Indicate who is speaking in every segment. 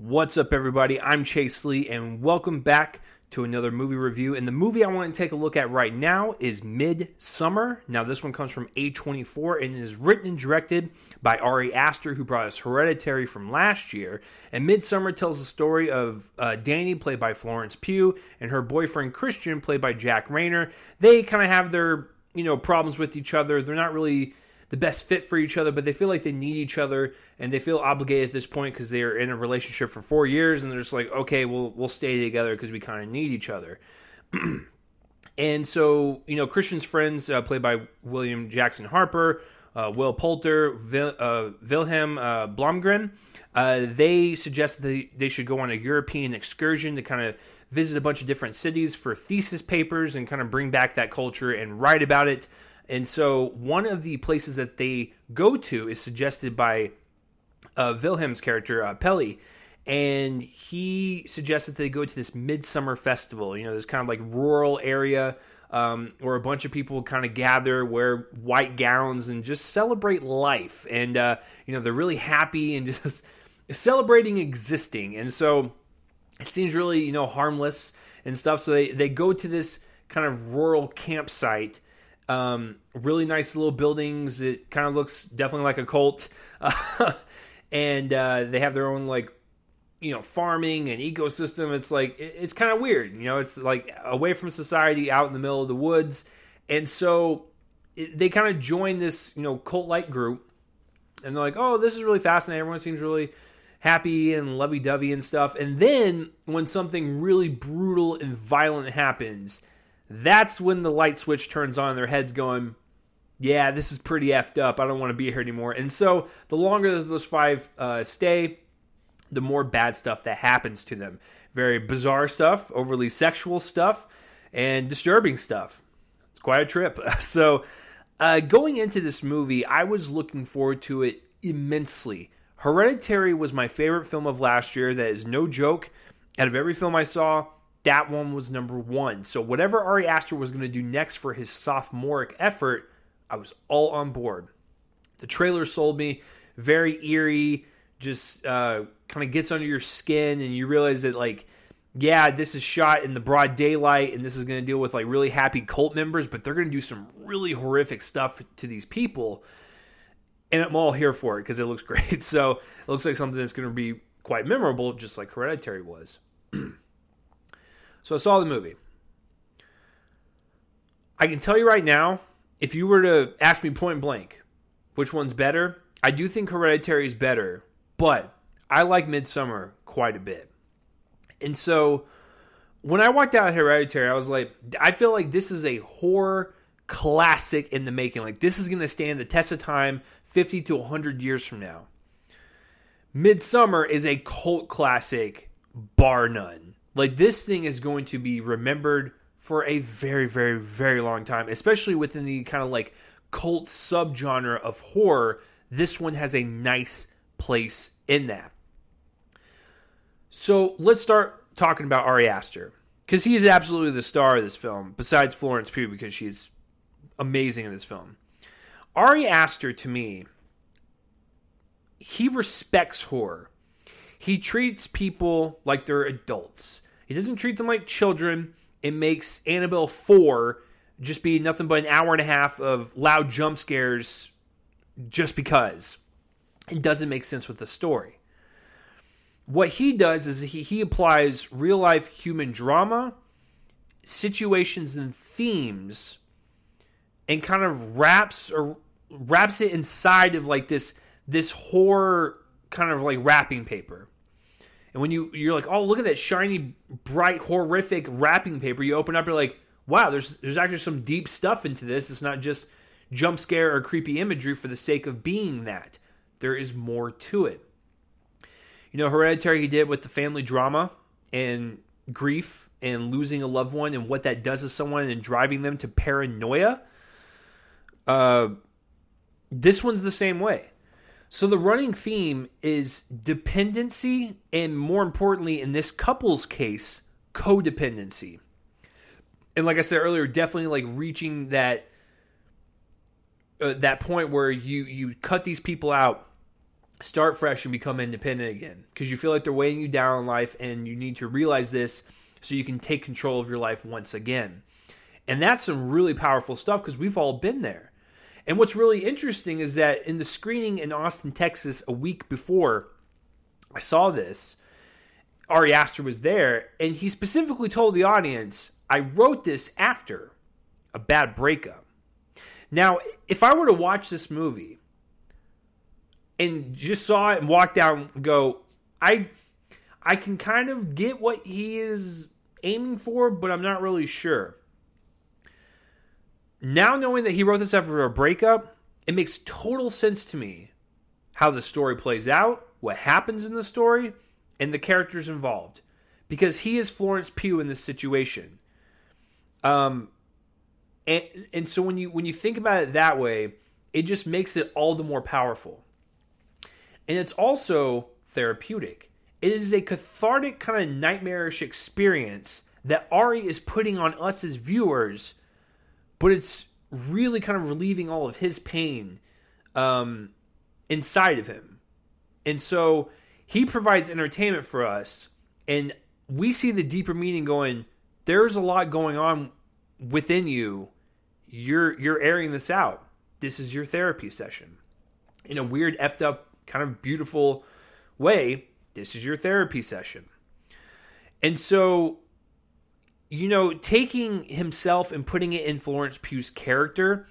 Speaker 1: What's up, everybody? I'm Chase Lee, and welcome back to another movie review. And the movie I want to take a look at right now is Midsommar. Now, this one comes from A24 and is written and directed by Ari Aster, who brought us Hereditary from last year. And Midsommar tells the story of uh, Danny, played by Florence Pugh, and her boyfriend Christian, played by Jack Reynor. They kind of have their you know problems with each other. They're not really the best fit for each other, but they feel like they need each other and they feel obligated at this point because they're in a relationship for four years and they're just like, okay, we'll we'll stay together because we kind of need each other. and so, you know, Christian's friends, uh, played by William Jackson Harper, uh, Will Poulter, Vil, uh, Wilhelm uh, Blomgren, uh, they suggest that they, they should go on a European excursion to kind of visit a bunch of different cities for thesis papers and kind of bring back that culture and write about it. And so, one of the places that they go to is suggested by uh, Wilhelm's character, uh, and he suggests that they go to this midsummer festival. You know, this kind of like rural area um, where a bunch of people kind of gather, wear white gowns, and just celebrate life. And uh, you know, they're really happy and just celebrating existing. And so, it seems really you know harmless and stuff. So they they go to this kind of rural campsite um, really nice little buildings. It kind of looks definitely like a cult. And uh, they have their own, like, you know, farming and ecosystem. It's like, it, it's kind of weird. You know, it's like away from society, out in the middle of the woods. And so it, they kind of join this, you know, cult like group. And they're like, oh, this is really fascinating. Everyone seems really happy and lovey dovey and stuff. And then when something really brutal and violent happens, that's when the light switch turns on. Their heads going, yeah, this is pretty effed up. I don't want to be here anymore. And so the longer that those five uh, stay, the more bad stuff that happens to them. Very bizarre stuff, overly sexual stuff, and disturbing stuff. It's quite a trip. So, uh, going into this movie, I was looking forward to it immensely. Hereditary was my favorite film of last year. That is no joke. Out of every film I saw, that one was number one. So whatever Ari Aster was going to do next for his sophomoric effort, I was all on board. The trailer sold me very eerie, just uh, kind of gets under your skin, and you realize that like, yeah, this is shot in the broad daylight, and this is going to deal with like really happy cult members, but they're going to do some really horrific stuff to these people. And I'm all here for it because it looks great. So it looks like something that's going to be quite memorable, just like Hereditary was. So I saw the movie. I can tell you right now, if you were to ask me point blank, which one's better, I do think Hereditary is better, but I like Midsommar quite a bit. And so when I walked out of Hereditary, I was like, I feel like this is a horror classic in the making. Like this is going to stand the test of time 50 to 100 years from now. Midsommar is a cult classic, bar none. Like this thing is going to be remembered for a very, very, very long time, especially within the kind of like cult subgenre of horror. This one has a nice place in that. So let's start talking about Ari Aster because he is absolutely the star of this film, besides Florence Pugh because she's amazing in this film. Ari Aster, to me, he respects horror. He treats people like they're adults. He doesn't treat them like children. It makes Annabelle 4 just be nothing but an hour and a half of loud jump scares just because. It doesn't make sense with the story. What he does is he, he applies real life human drama, situations, and themes, and kind of wraps or wraps it inside of like this this horror kind of like wrapping paper. And when you you're like, oh, look at that shiny, bright, horrific wrapping paper, you open up, you're like, wow, there's there's actually some deep stuff into this. It's not just jump scare or creepy imagery for the sake of being that. There is more to it. You know, Hereditary he did with the family drama and grief and losing a loved one and what that does to someone and driving them to paranoia. Uh, this one's the same way. So the running theme is dependency, and more importantly, in this couple's case, codependency. And like I said earlier, definitely like reaching that uh, that point where you you cut these people out start fresh and become independent again because you feel like they're weighing you down in life and you need to realize this so you can take control of your life once again. And that's some really powerful stuff because we've all been there. And what's really interesting is that in the screening in Austin, Texas, a week before I saw this, Ari Aster was there, and he specifically told the audience, I wrote this after a bad breakup. Now, if I were to watch this movie and just saw it and walked out and go, I I can kind of get what he is aiming for, but I'm not really sure. Now knowing that he wrote this after a breakup, it makes total sense to me how the story plays out, what happens in the story, and the characters involved. Because he is Florence Pugh in this situation. Um and and so when you when you think about it that way, it just makes it all the more powerful. And it's also therapeutic. It is a cathartic kind of nightmarish experience that Ari is putting on us as viewers but it's really kind of relieving all of his pain um, inside of him. And so he provides entertainment for us, and we see the deeper meaning going, there's a lot going on within you. You're you're airing this out. This is your therapy session. In a weird, effed up, kind of beautiful way, this is your therapy session. And so you know, taking himself and putting it in Florence Pugh's character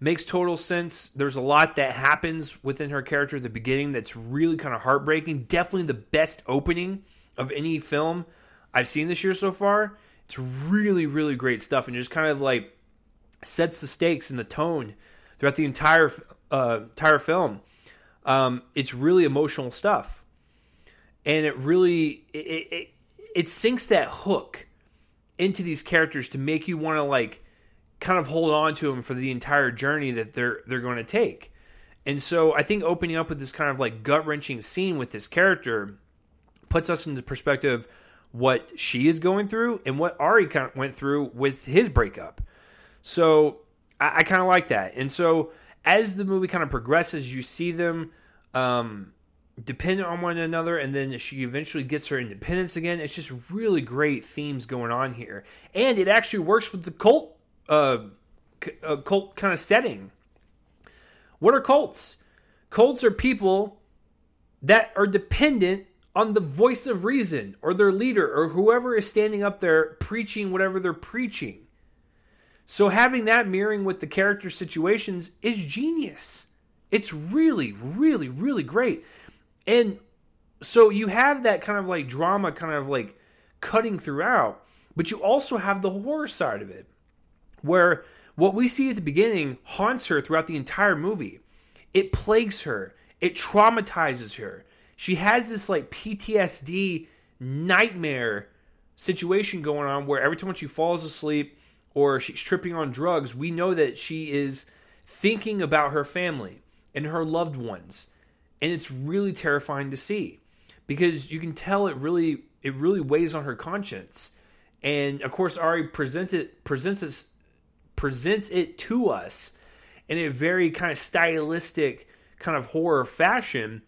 Speaker 1: makes total sense. There's a lot that happens within her character at the beginning that's really kind of heartbreaking. Definitely the best opening of any film I've seen this year so far. It's really, really great stuff and just kind of like sets the stakes and the tone throughout the entire uh, entire film. Um, it's really emotional stuff, and it really it, it it sinks that hook into these characters to make you want to like kind of hold on to them for the entire journey that they're they're going to take. And so I think opening up with this kind of like gut wrenching scene with this character puts us into perspective what she is going through and what Ari kind of went through with his breakup. So I, I kind of like that. And so as the movie kind of progresses, you see them um, dependent on one another and then she eventually gets her independence again. It's just really great themes going on here. And it actually works with the cult uh, uh, cult kind of setting. What are cults? Cults are people that are dependent on the voice of reason or their leader or whoever is standing up there preaching whatever they're preaching. So having that mirroring with the character situations is genius. It's really really really great and so you have that kind of like drama kind of like cutting throughout, but you also have the horror side of it where what we see at the beginning haunts her throughout the entire movie. It plagues her, it traumatizes her. She has this like PTSD nightmare situation going on where every time she falls asleep or she's tripping on drugs, we know that she is thinking about her family and her loved ones and it's really terrifying to see because you can tell it really it really weighs on her conscience. And of course ari presents it presents it presents it to us in a very kind of stylistic kind of horror fashion.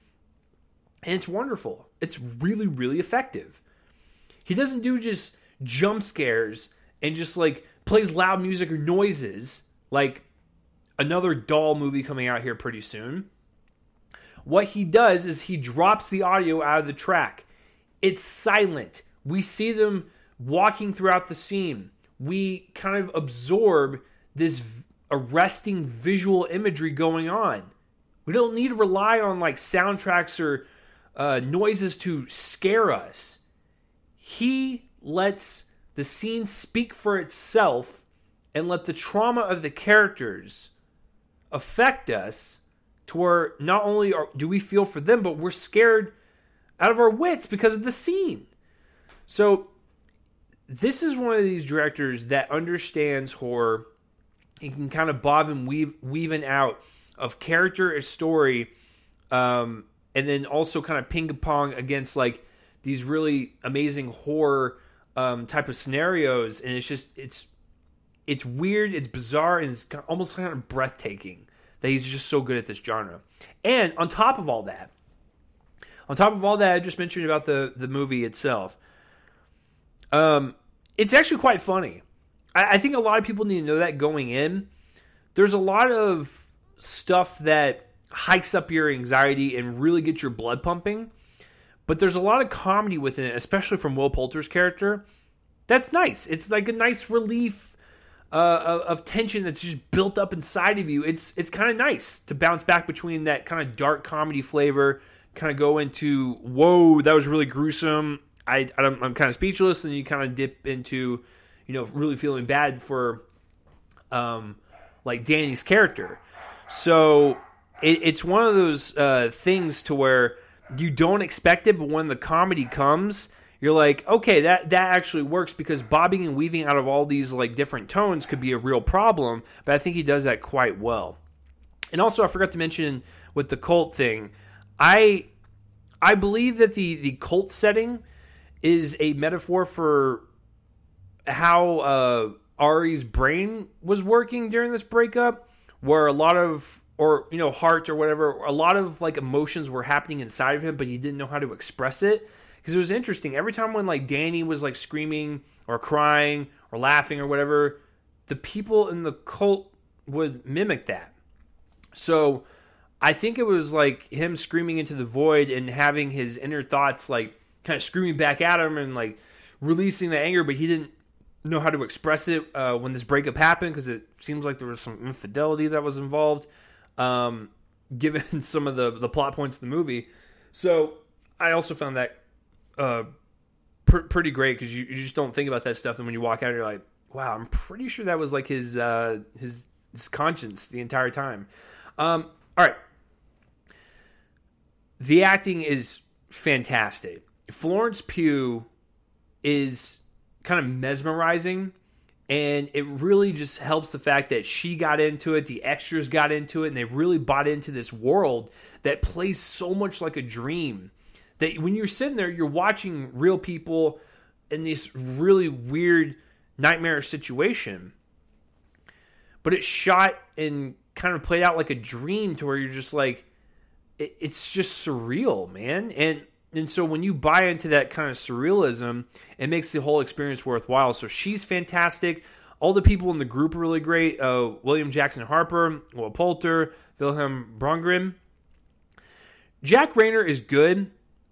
Speaker 1: And it's wonderful. It's really really effective. He doesn't do just jump scares and just like plays loud music or noises like another doll movie coming out here pretty soon what he does is he drops the audio out of the track. It's silent. We see them walking throughout the scene. We kind of absorb this arresting visual imagery going on. We don't need to rely on like soundtracks or uh, noises to scare us. He lets the scene speak for itself and let the trauma of the characters affect us to where not only are, do we feel for them, but we're scared out of our wits because of the scene. So, this is one of these directors that understands horror and can kind of bob and weave, weave weaving out of character and story, um, and then also kind of ping pong against like these really amazing horror um, type of scenarios, and it's just it's it's weird, it's bizarre, and it's almost kind of breathtaking that he's just so good at this genre. And on top of all that, on top of all that I just mentioned about the the movie itself, um, it's actually quite funny. I, I think a lot of people need to know that going in. There's a lot of stuff that hikes up your anxiety and really gets your blood pumping. But there's a lot of comedy within it, especially from Will Poulter's character. That's nice. It's like a nice relief uh, of tension that's just built up inside of you. It's it's kind of nice to bounce back between that kind of dark comedy flavor, kind of go into whoa, that was really gruesome. I I'm, I'm kind of speechless, and you kind of dip into, you know, really feeling bad for, um, like Danny's character. So it, it's one of those uh, things to where you don't expect it, but when the comedy comes, you're like, okay, that that actually works because bobbing and weaving out of all these like different tones could be a real problem. But I think he does that quite well. And also, I forgot to mention with the cult thing, I I believe that the the cult setting is a metaphor for how uh, Ari's brain was working during this breakup, where a lot of or you know heart or whatever a lot of like emotions were happening inside of him but he didn't know how to express it. Because it was interesting. Every time when like danny was like screaming or crying or laughing or whatever the people in the cult would mimic that. So i think it was like him screaming into the void and having his inner thoughts like kind of screaming back at him and like releasing the anger but he didn't know how to express it uh, when this breakup happened because it seems like there was some infidelity that was involved um, given some of the the plot points of the movie. So I also found that uh, pr- pretty great because you, you just don't think about that stuff, and when you walk out, you're like, wow, I'm pretty sure that was like his uh, his his conscience the entire time. Um, all right, the acting is fantastic. Florence Pugh is kind of mesmerizing and it really just helps the fact that she got into it, the extras got into it, and they really bought into this world that plays so much like a dream. That when you're sitting there, you're watching real people in this really weird, nightmarish situation. But it's shot and kind of played out like a dream to where you're just like, it, it's just surreal, man. And and so when you buy into that kind of surrealism, it makes the whole experience worthwhile. So she's fantastic. All the people in the group are really great. Uh, William Jackson Harper, Will Poulter, Wilhelm Blomgren. Jack Reynor is good.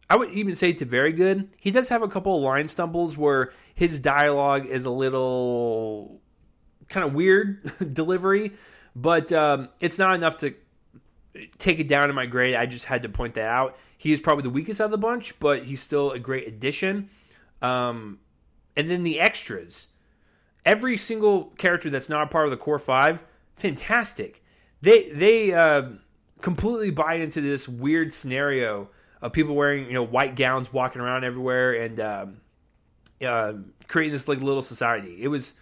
Speaker 1: I would even say to very good. He does have a couple of line stumbles where his dialogue is a little kind of weird delivery, but um, it's not enough to take it down in my grade. I just had to point that out. He is probably the weakest out of the bunch, but he's still a great addition. Um, and then the extras. Every single character that's not part of the core five, fantastic. They they uh, completely buy into this weird scenario of people wearing you know white gowns, walking around everywhere, and um, uh, creating this like little society. It was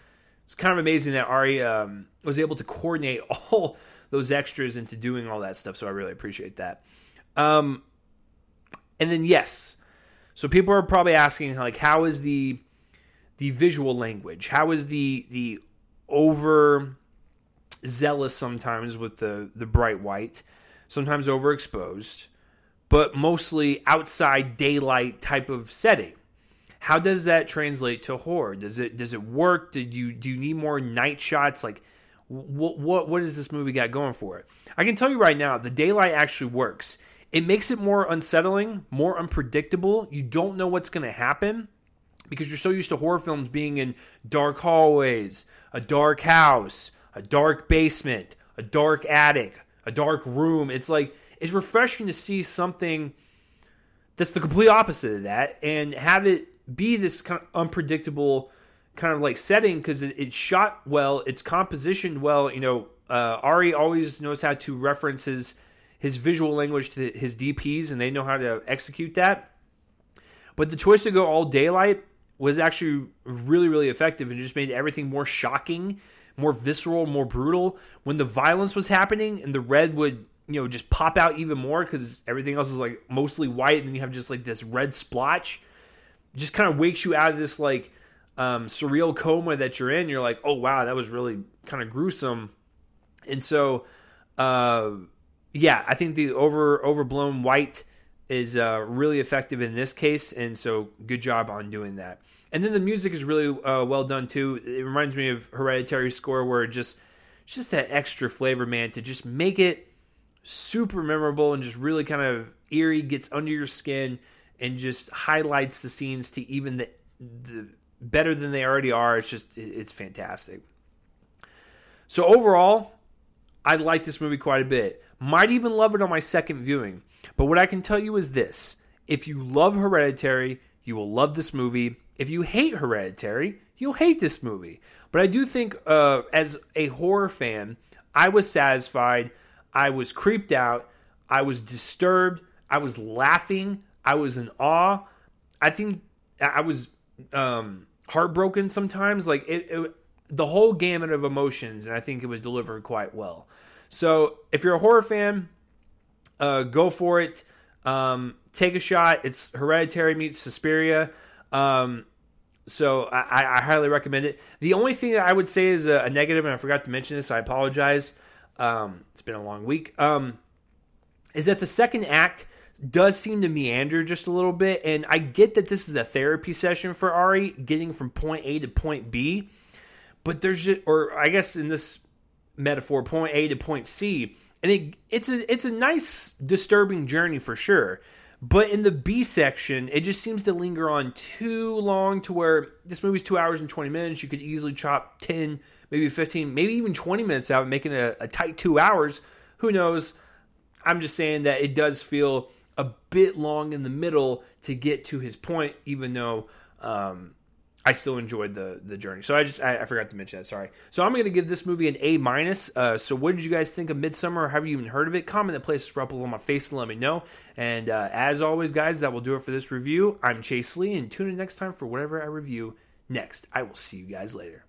Speaker 1: it's kind of amazing that Ari um, was able to coordinate all those extras into doing all that stuff. So I really appreciate that. Um, and then yes, so people are probably asking like, how is the the visual language? How is the the over zealous sometimes with the the bright white, sometimes overexposed, but mostly outside daylight type of setting? How does that translate to horror? Does it does it work? Did you do you need more night shots? Like what what what does this movie got going for it? I can tell you right now, the daylight actually works. It makes it more unsettling, more unpredictable. You don't know what's going to happen because you're so used to horror films being in dark hallways, a dark house, a dark basement, a dark attic, a dark room. It's like it's refreshing to see something that's the complete opposite of that and have it be this kind of unpredictable kind of like setting because it, it's shot well, it's compositioned well. You know, uh, Ari always knows how to reference his his visual language to his DPs, and they know how to execute that. But the choice to go all daylight was actually really, really effective and just made everything more shocking, more visceral, more brutal. When the violence was happening and the red would, you know, just pop out even more because everything else is like mostly white, and then you have just like this red splotch, just kind of wakes you out of this like um, surreal coma that you're in. You're like, oh wow, that was really kind of gruesome. And so, uh, yeah, I think the over overblown white is uh, really effective in this case, and so good job on doing that. And then the music is really uh, well done too. It reminds me of Hereditary score, where it just just that extra flavor, man, to just make it super memorable and just really kind of eerie, gets under your skin, and just highlights the scenes to even the the better than they already are. It's just it's fantastic. So overall, I like this movie quite a bit. Might even love it on my second viewing. But what I can tell you is this if you love Hereditary, you will love this movie. If you hate Hereditary, you'll hate this movie. But I do think, uh, as a horror fan, I was satisfied. I was creeped out. I was disturbed. I was laughing. I was in awe. I think I was um, heartbroken sometimes. Like it, it, the whole gamut of emotions, and I think it was delivered quite well. So if you're a horror fan, uh, go for it. Um, take a shot. It's Hereditary meets Suspiria. Um, so I, I, highly recommend it. The only thing that I would say is a, a negative, and I forgot to mention this, I apologize. Um, it's been a long week. Um, is that the second act does seem to meander just a little bit, and I get that this is a therapy session for Ari, getting from point A to point B, but there's just, or I guess in this metaphor, point A to point C and it it's a it's a nice disturbing journey for sure. But in the B section, it just seems to linger on too long to where this movie's two hours and 20 minutes. You could easily chop 10, maybe 15, maybe even 20 minutes out, making a, a tight two hours. Who knows? I'm just saying that it does feel a bit long in the middle to get to his point, even though um, I still enjoyed the the journey. So I just I, I forgot to mention that. Sorry. So I'm going to give this movie an A minus. Uh, so what did you guys think of Midsommar? Have you even heard of it? Comment the places for up on my face and let me know. And uh, as always, guys, that will do it for this review. I'm Chase Lee, and tune in next time for whatever I review next. I will see you guys later.